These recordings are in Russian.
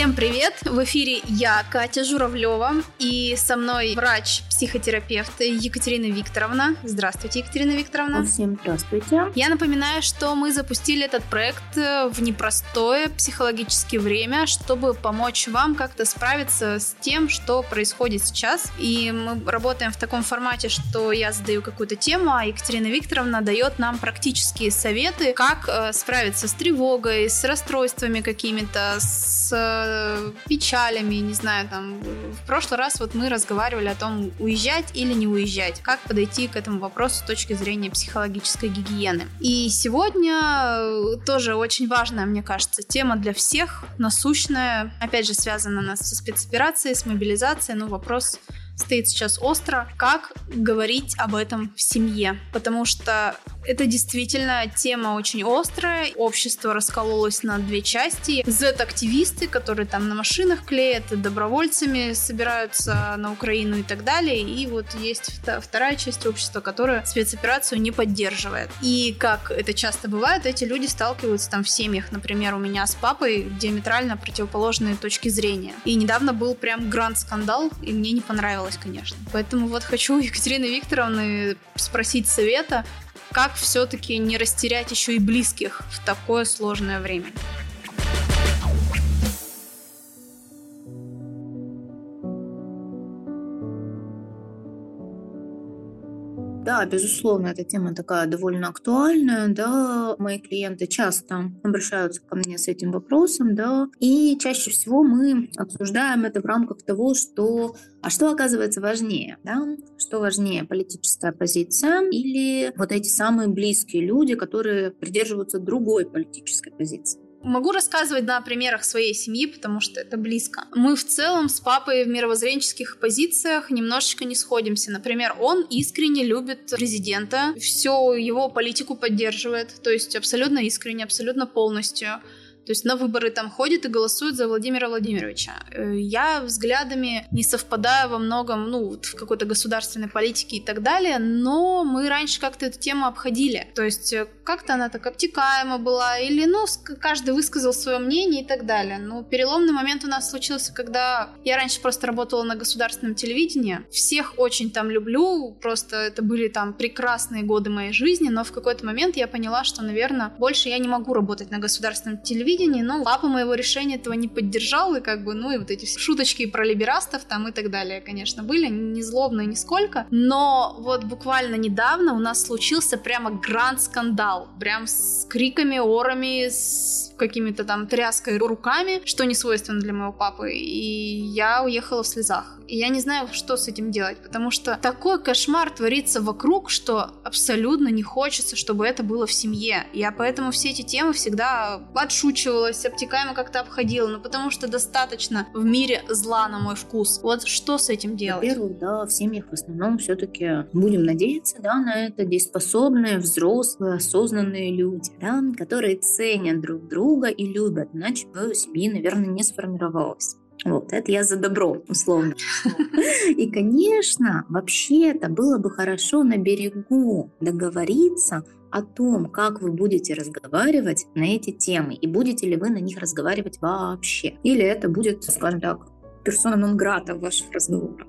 Всем привет! В эфире я, Катя Журавлева, и со мной врач-психотерапевт Екатерина Викторовна. Здравствуйте, Екатерина Викторовна. Всем здравствуйте. Я напоминаю, что мы запустили этот проект в непростое психологическое время, чтобы помочь вам как-то справиться с тем, что происходит сейчас. И мы работаем в таком формате, что я задаю какую-то тему, а Екатерина Викторовна дает нам практические советы, как э, справиться с тревогой, с расстройствами какими-то, с Э, печалями, не знаю, там, в прошлый раз вот мы разговаривали о том, уезжать или не уезжать, как подойти к этому вопросу с точки зрения психологической гигиены. И сегодня э, тоже очень важная, мне кажется, тема для всех, насущная, опять же, связана она со спецоперацией, с мобилизацией, ну, вопрос стоит сейчас остро, как говорить об этом в семье, потому что это действительно тема очень острая. Общество раскололось на две части. Z-активисты, которые там на машинах клеят, добровольцами собираются на Украину и так далее. И вот есть вторая часть общества, которая спецоперацию не поддерживает. И как это часто бывает, эти люди сталкиваются там в семьях. Например, у меня с папой диаметрально противоположные точки зрения. И недавно был прям гранд-скандал, и мне не понравилось, конечно. Поэтому вот хочу Екатерины Викторовны спросить совета, как все-таки не растерять еще и близких в такое сложное время. Безусловно, эта тема такая довольно актуальная, да, мои клиенты часто обращаются ко мне с этим вопросом, да, и чаще всего мы обсуждаем это в рамках того, что, а что оказывается важнее, да, что важнее, политическая позиция или вот эти самые близкие люди, которые придерживаются другой политической позиции. Могу рассказывать на примерах своей семьи, потому что это близко. Мы в целом с папой в мировоззренческих позициях немножечко не сходимся. Например, он искренне любит президента, всю его политику поддерживает, то есть абсолютно искренне, абсолютно полностью. То есть на выборы там ходит и голосует за Владимира Владимировича. Э, я взглядами не совпадаю во многом, ну, в какой-то государственной политике и так далее, но мы раньше как-то эту тему обходили. То есть э, как-то она так обтекаема была, или, ну, каждый высказал свое мнение и так далее. Но переломный момент у нас случился, когда я раньше просто работала на государственном телевидении. Всех очень там люблю, просто это были там прекрасные годы моей жизни, но в какой-то момент я поняла, что, наверное, больше я не могу работать на государственном телевидении, но папа моего решения этого не поддержал, и как бы, ну и вот эти шуточки про либерастов там и так далее, конечно, были, не злобные нисколько, но вот буквально недавно у нас случился прямо гранд-скандал, прям с криками, орами, с какими-то там тряской руками, что не свойственно для моего папы, и я уехала в слезах. И я не знаю, что с этим делать, потому что такой кошмар творится вокруг, что абсолютно не хочется, чтобы это было в семье. Я поэтому все эти темы всегда подшучивалась, обтекаемо как-то обходила, ну потому что достаточно в мире зла на мой вкус. Вот что с этим делать? Во-первых, да, в семьях в основном все-таки будем надеяться, да, на это дееспособные, взрослые, осознанные люди, да, которые ценят друг друга и любят, иначе бы семьи, наверное, не сформировалось. Вот, это я за добро, условно. И, конечно, вообще-то было бы хорошо на берегу договориться о том, как вы будете разговаривать на эти темы, и будете ли вы на них разговаривать вообще. Или это будет, скажем так, персона нон-грата в ваших разговорах.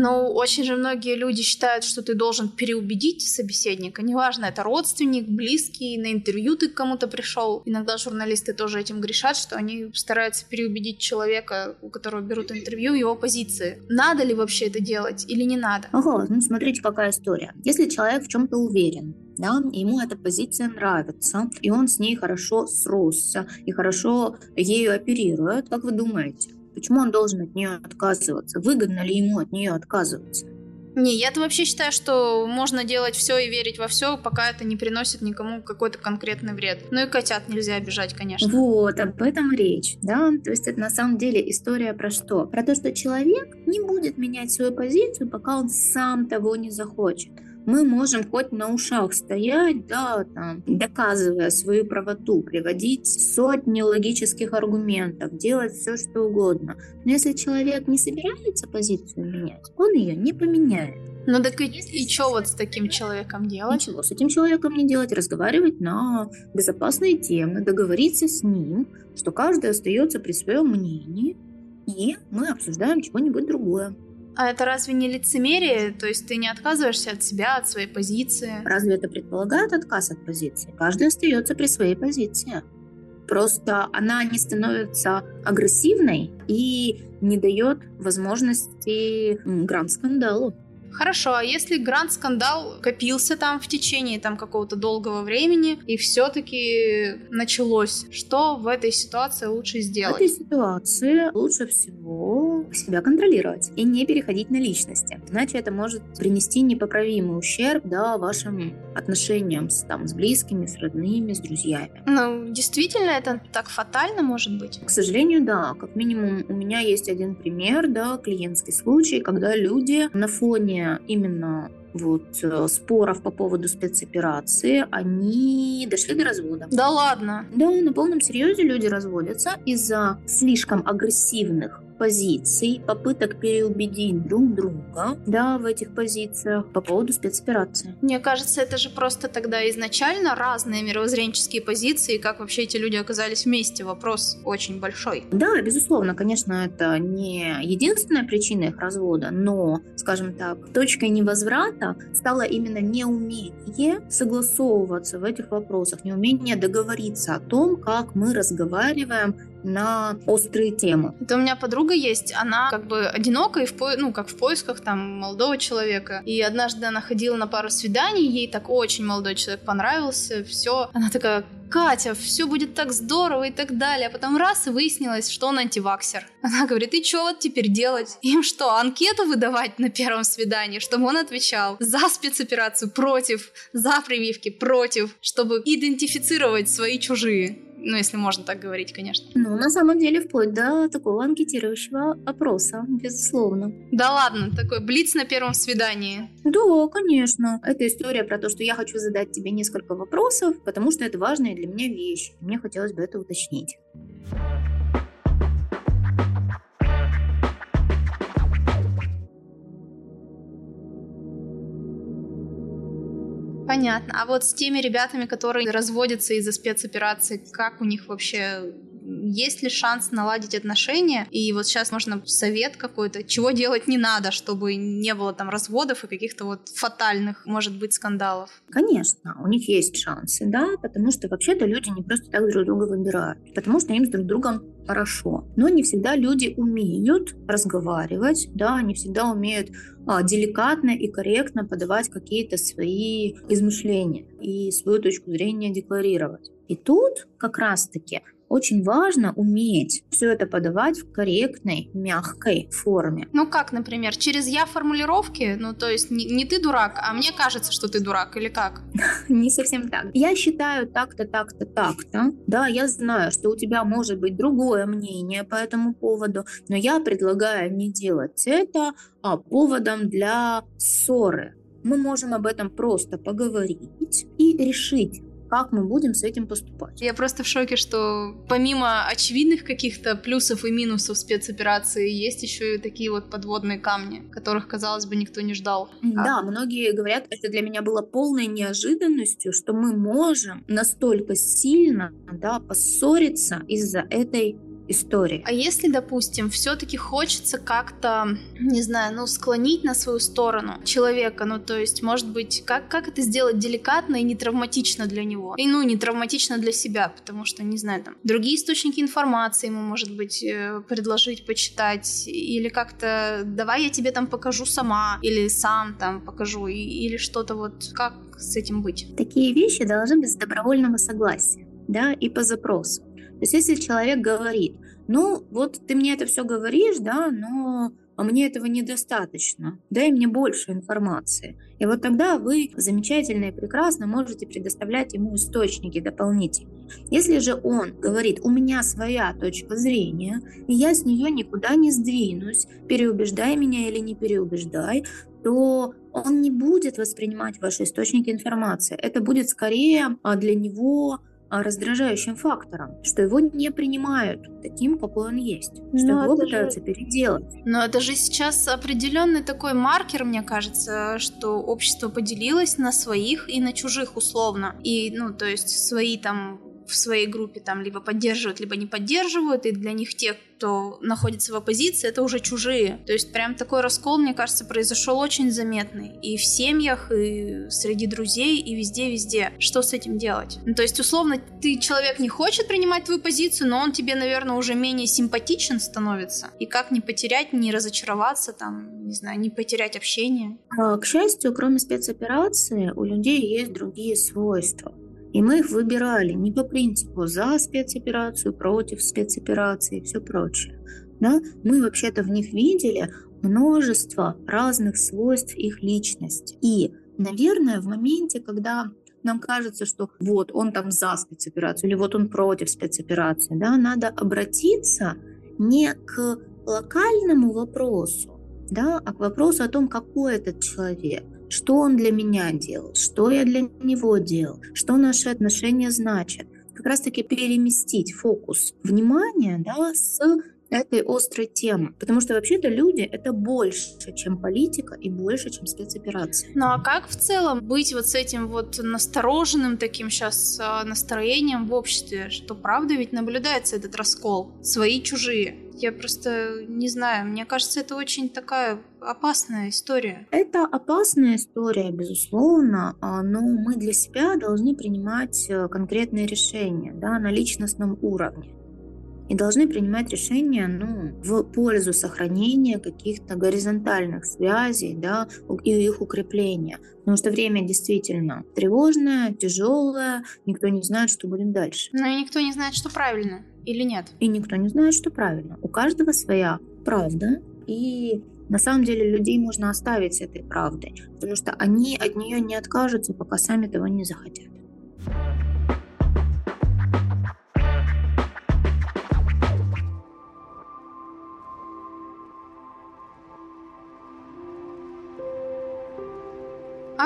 Ну, очень же многие люди считают, что ты должен переубедить собеседника. Неважно, это родственник, близкий, на интервью ты к кому-то пришел. Иногда журналисты тоже этим грешат, что они стараются переубедить человека, у которого берут интервью, его позиции. Надо ли вообще это делать или не надо? Ага, ну смотрите, какая история. Если человек в чем-то уверен, да, ему эта позиция нравится, и он с ней хорошо сросся и хорошо ею оперирует, как вы думаете, Почему он должен от нее отказываться? Выгодно ли ему от нее отказываться? Не, я-то вообще считаю, что можно делать все и верить во все, пока это не приносит никому какой-то конкретный вред. Ну и котят нельзя обижать, конечно. Вот, об этом речь, да? То есть это на самом деле история про что? Про то, что человек не будет менять свою позицию, пока он сам того не захочет мы можем хоть на ушах стоять, да, там, доказывая свою правоту, приводить сотни логических аргументов, делать все, что угодно. Но если человек не собирается позицию менять, он ее не поменяет. Ну так и, и что вот с таким человеком делать? Ничего с этим человеком не делать, разговаривать на безопасные темы, договориться с ним, что каждый остается при своем мнении, и мы обсуждаем чего-нибудь другое. А это разве не лицемерие? То есть ты не отказываешься от себя, от своей позиции? Разве это предполагает отказ от позиции? Каждый остается при своей позиции. Просто она не становится агрессивной и не дает возможности гранд-скандалу. Хорошо, а если гранд-скандал копился там в течение там какого-то долгого времени и все-таки началось, что в этой ситуации лучше сделать? В этой ситуации лучше всего себя контролировать и не переходить на личности. Иначе это может принести непоправимый ущерб да, вашим отношениям с, там, с близкими, с родными, с друзьями. Ну, действительно, это так фатально может быть? К сожалению, да. Как минимум, у меня есть один пример, да, клиентский случай, когда люди на фоне именно вот э, споров по поводу спецоперации, они дошли до развода. Да ладно? Да, на полном серьезе люди разводятся из-за слишком агрессивных позиций, попыток переубедить друг друга, да, в этих позициях по поводу спецоперации. Мне кажется, это же просто тогда изначально разные мировоззренческие позиции, как вообще эти люди оказались вместе. Вопрос очень большой. Да, безусловно, конечно, это не единственная причина их развода, но, скажем так, точкой невозврата стало именно неумение согласовываться в этих вопросах, неумение договориться о том, как мы разговариваем на острые темы. Это у меня подруга есть, она как бы одинока и в по... ну как в поисках там молодого человека. И однажды она ходила на пару свиданий, ей так очень молодой человек понравился, все. Она такая, Катя, все будет так здорово и так далее. А потом раз и выяснилось, что он антиваксер. Она говорит, и что вот теперь делать? Им что, анкету выдавать на первом свидании, чтобы он отвечал за спецоперацию против, за прививки против, чтобы идентифицировать свои чужие? Ну, если можно так говорить, конечно. Ну, на самом деле, вплоть до такого анкетирующего опроса, безусловно. Да ладно, такой блиц на первом свидании. Да, конечно. Это история про то, что я хочу задать тебе несколько вопросов, потому что это важная для меня вещь. Мне хотелось бы это уточнить. Понятно. А вот с теми ребятами, которые разводятся из-за спецоперации, как у них вообще есть ли шанс наладить отношения? И вот сейчас можно совет какой-то, чего делать не надо, чтобы не было там разводов и каких-то вот фатальных, может быть, скандалов. Конечно, у них есть шансы, да, потому что вообще-то люди не просто так друг друга выбирают, потому что им с друг другом хорошо. Но не всегда люди умеют разговаривать, да, не всегда умеют а, деликатно и корректно подавать какие-то свои измышления и свою точку зрения декларировать. И тут как раз-таки очень важно уметь все это подавать в корректной, мягкой форме. Ну как, например, через я формулировки? Ну то есть не, не ты дурак, а мне кажется, что ты дурак или как? Не совсем так. Я считаю так-то, так-то, так-то. Да, я знаю, что у тебя может быть другое мнение по этому поводу, но я предлагаю не делать это а поводом для ссоры. Мы можем об этом просто поговорить и решить, как мы будем с этим поступать. Я просто в шоке, что помимо очевидных каких-то плюсов и минусов спецоперации, есть еще и такие вот подводные камни, которых, казалось бы, никто не ждал. Да, а... многие говорят, это для меня было полной неожиданностью, что мы можем настолько сильно да, поссориться из-за этой истории. А если, допустим, все-таки хочется как-то, не знаю, ну, склонить на свою сторону человека, ну, то есть, может быть, как, как это сделать деликатно и не травматично для него? И, ну, не травматично для себя, потому что, не знаю, там, другие источники информации ему, может быть, э, предложить почитать, или как-то, давай я тебе там покажу сама, или сам там покажу, или что-то вот, как с этим быть? Такие вещи должны быть с добровольного согласия, да, и по запросу. То есть если человек говорит, ну вот ты мне это все говоришь, да, но мне этого недостаточно, дай мне больше информации. И вот тогда вы замечательно и прекрасно можете предоставлять ему источники дополнительные. Если же он говорит, у меня своя точка зрения, и я с нее никуда не сдвинусь, переубеждай меня или не переубеждай, то он не будет воспринимать ваши источники информации. Это будет скорее а, для него а, раздражающим фактором, что его не принимают таким, какой он есть, что Но его пытаются же... переделать. Но это же сейчас определенный такой маркер, мне кажется, что общество поделилось на своих и на чужих условно. И, ну, то есть свои там в своей группе там либо поддерживают, либо не поддерживают, и для них те, кто находится в оппозиции, это уже чужие. То есть прям такой раскол, мне кажется, произошел очень заметный. И в семьях, и среди друзей, и везде-везде. Что с этим делать? Ну, то есть, условно, ты человек не хочет принимать твою позицию, но он тебе, наверное, уже менее симпатичен становится. И как не потерять, не разочароваться, там, не знаю, не потерять общение? А, к счастью, кроме спецоперации, у людей есть другие свойства. И мы их выбирали не по принципу за спецоперацию, против спецоперации и все прочее. Да? Мы вообще-то в них видели множество разных свойств их личности. И, наверное, в моменте, когда нам кажется, что вот он там за спецоперацию или вот он против спецоперации, да, надо обратиться не к локальному вопросу, да, а к вопросу о том, какой этот человек – что он для меня делал, что я для него делал, что наши отношения значат. Как раз-таки переместить фокус внимания да, с этой острой темы. Потому что вообще-то люди — это больше, чем политика и больше, чем спецоперация. Ну а как в целом быть вот с этим вот настороженным таким сейчас а, настроением в обществе, что правда ведь наблюдается этот раскол, свои чужие? Я просто не знаю, мне кажется, это очень такая опасная история. Это опасная история, безусловно, а, но мы для себя должны принимать э, конкретные решения да, на личностном уровне и должны принимать решения ну, в пользу сохранения каких-то горизонтальных связей да, и их укрепления. Потому что время действительно тревожное, тяжелое, никто не знает, что будет дальше. Но и никто не знает, что правильно или нет. И никто не знает, что правильно. У каждого своя правда, и на самом деле людей можно оставить с этой правдой, потому что они от нее не откажутся, пока сами того не захотят.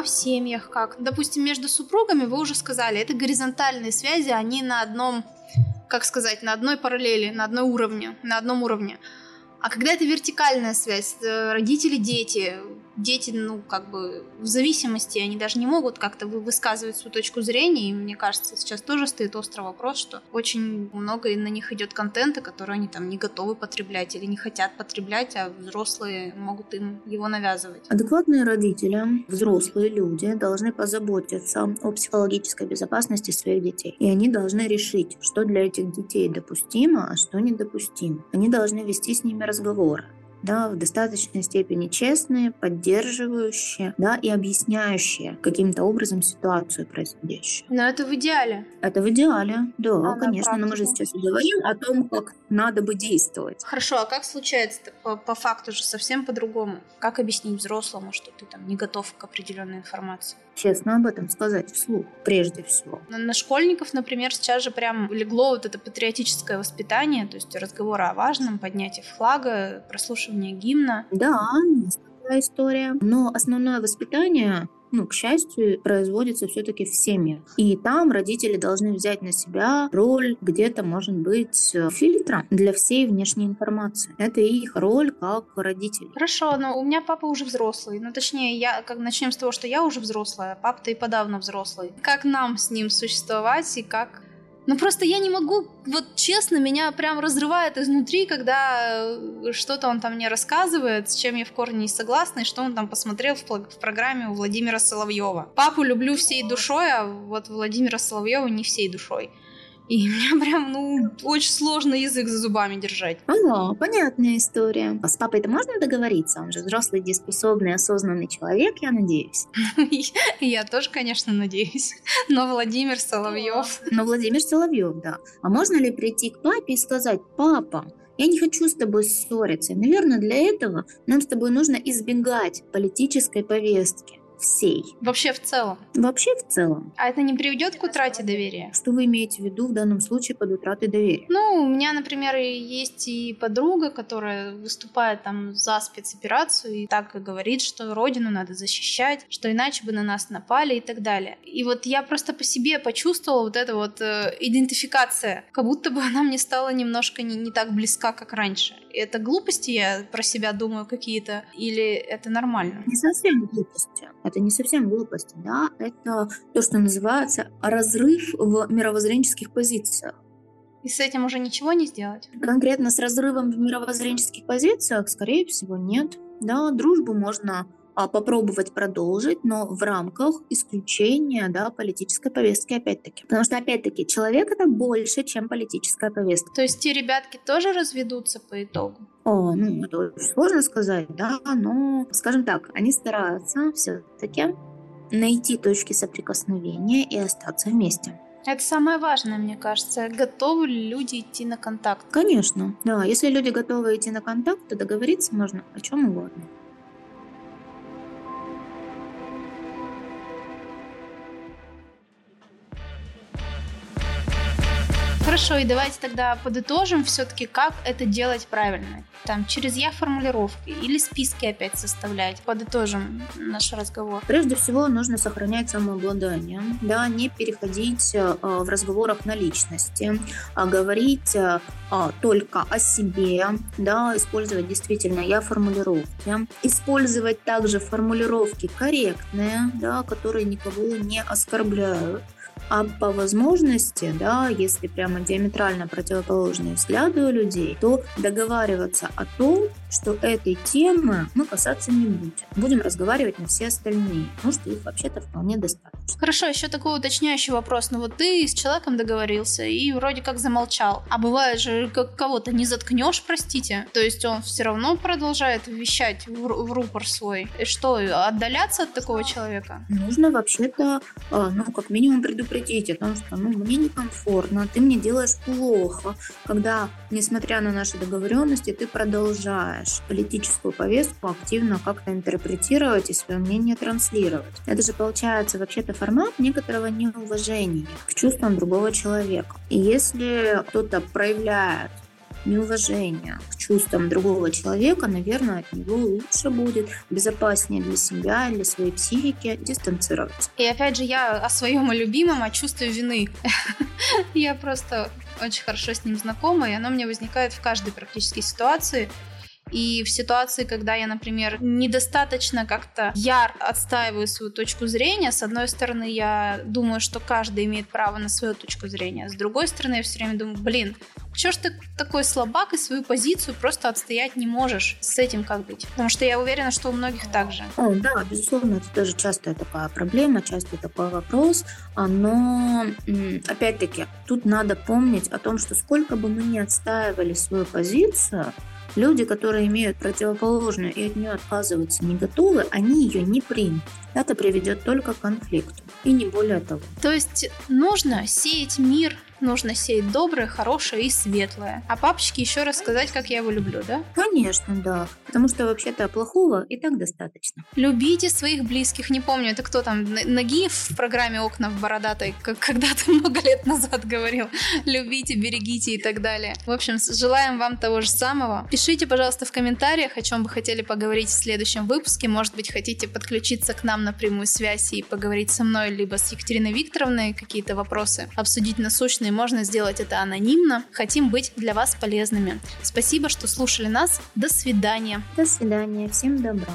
В семьях как? Допустим, между супругами вы уже сказали, это горизонтальные связи, они на одном, как сказать, на одной параллели, на одной уровне, на одном уровне. А когда это вертикальная связь, э, родители, дети, дети, ну, как бы в зависимости, они даже не могут как-то высказывать свою точку зрения, и мне кажется, сейчас тоже стоит острый вопрос, что очень много на них идет контента, который они там не готовы потреблять или не хотят потреблять, а взрослые могут им его навязывать. Адекватные родители, взрослые люди должны позаботиться о психологической безопасности своих детей, и они должны решить, что для этих детей допустимо, а что недопустимо. Они должны вести с ними разговоры да, в достаточной степени честные, поддерживающие, да, и объясняющие каким-то образом ситуацию происходящую. Но это в идеале. Это в идеале, да, а конечно, но мы же сейчас говорим о том, как надо бы действовать. Хорошо, а как случается по, по факту же совсем по-другому? Как объяснить взрослому, что ты там не готов к определенной информации? Честно об этом сказать вслух, прежде всего. На, школьников, например, сейчас же прям легло вот это патриотическое воспитание, то есть разговоры о важном, поднятие флага, прослушивание гимна. Да, такая история. Но основное воспитание ну, к счастью, производится все-таки в семьях. И там родители должны взять на себя роль где-то, может быть, фильтра для всей внешней информации. Это их роль как родителей. Хорошо, но у меня папа уже взрослый. Ну, точнее, я, как начнем с того, что я уже взрослая, а папа-то и подавно взрослый. Как нам с ним существовать и как ну просто я не могу, вот честно, меня прям разрывает изнутри, когда э, что-то он там мне рассказывает, с чем я в корне не согласна, и что он там посмотрел в, в программе у Владимира Соловьева. Папу люблю всей душой, а вот Владимира Соловьева не всей душой. И мне прям, ну, очень сложно язык за зубами держать. Ага, понятная история. А с папой-то можно договориться? Он же взрослый, дееспособный, осознанный человек, я надеюсь. Я тоже, конечно, надеюсь. Но Владимир Соловьев. Но Владимир Соловьев, да. А можно ли прийти к папе и сказать, папа, я не хочу с тобой ссориться. Наверное, для этого нам с тобой нужно избегать политической повестки всей. Вообще в целом. Вообще в целом. А это не приведет к утрате доверия? Что вы имеете в виду в данном случае под утратой доверия? Ну, у меня, например, есть и подруга, которая выступает там за спецоперацию и так и говорит, что родину надо защищать, что иначе бы на нас напали и так далее. И вот я просто по себе почувствовала вот эта вот э, идентификация, как будто бы она мне стала немножко не, не так близка, как раньше. Это глупости я про себя думаю какие-то, или это нормально? Не совсем глупости. Это не совсем глупости, да. Это то, что называется разрыв в мировоззренческих позициях. И с этим уже ничего не сделать? Конкретно с разрывом в мировоззренческих позициях, скорее всего, нет. Да, дружбу можно попробовать продолжить, но в рамках исключения да, политической повестки опять-таки. Потому что, опять-таки, человек это больше, чем политическая повестка. То есть те ребятки тоже разведутся по итогу? О, ну, это очень сложно сказать, да, но, скажем так, они стараются все-таки найти точки соприкосновения и остаться вместе. Это самое важное, мне кажется. Готовы ли люди идти на контакт? Конечно, да. Если люди готовы идти на контакт, то договориться можно о чем угодно. Хорошо, и давайте тогда подытожим все-таки, как это делать правильно. Там, через я формулировки или списки опять составлять. Подытожим наш разговор. Прежде всего, нужно сохранять самообладание, да, не переходить э, в разговорах на личности, а говорить э, только о себе, да, использовать действительно я формулировки, использовать также формулировки корректные, да, которые никого не оскорбляют, а по возможности, да, если прямо диаметрально противоположные взгляды у людей, то договариваться о том, что этой темы мы касаться не будем. Будем разговаривать на все остальные, потому что их вообще-то вполне достаточно. Хорошо, еще такой уточняющий вопрос. Ну вот ты с человеком договорился и вроде как замолчал. А бывает же, как кого-то не заткнешь, простите. То есть он все равно продолжает вещать в, в рупор свой. И что, отдаляться от такого человека? Нужно вообще-то, а, ну, как минимум предупредить о том, что, ну, мне некомфортно, ты мне делаешь плохо, когда, несмотря на наши договоренности, ты продолжаешь политическую повестку активно как-то интерпретировать и свое мнение транслировать. Это же получается вообще-то формат некоторого неуважения к чувствам другого человека. И если кто-то проявляет неуважение к чувствам другого человека, наверное, от него лучше будет, безопаснее для себя, для своей психики дистанцироваться. И опять же, я о своем любимом, о чувстве вины. Я просто очень хорошо с ним знакома, и оно мне возникает в каждой практически ситуации. И в ситуации, когда я, например, недостаточно как-то яр отстаиваю свою точку зрения, с одной стороны, я думаю, что каждый имеет право на свою точку зрения, с другой стороны, я все время думаю, блин, чё ж ты такой слабак и свою позицию просто отстоять не можешь? С этим как быть? Потому что я уверена, что у многих так же. О, да, безусловно, это тоже частая такая проблема, часто такой вопрос. А, но, опять-таки, тут надо помнить о том, что сколько бы мы ни отстаивали свою позицию, Люди, которые имеют противоположную и от нее отказываться не готовы, они ее не примут. Это приведет только к конфликту. И не более того. То есть нужно сеять мир нужно сеять доброе, хорошее и светлое. А папочке еще раз сказать, как я его люблю, да? Конечно, да. Потому что вообще-то плохого и так достаточно. Любите своих близких. Не помню, это кто там, Нагиев в программе «Окна в бородатой», когда-то много лет назад говорил. Любите, берегите и так далее. В общем, желаем вам того же самого. Пишите, пожалуйста, в комментариях, о чем вы хотели поговорить в следующем выпуске. Может быть, хотите подключиться к нам на прямую связь и поговорить со мной, либо с Екатериной Викторовной, какие-то вопросы, обсудить насущные можно сделать это анонимно. Хотим быть для вас полезными. Спасибо, что слушали нас. До свидания. До свидания. Всем добра.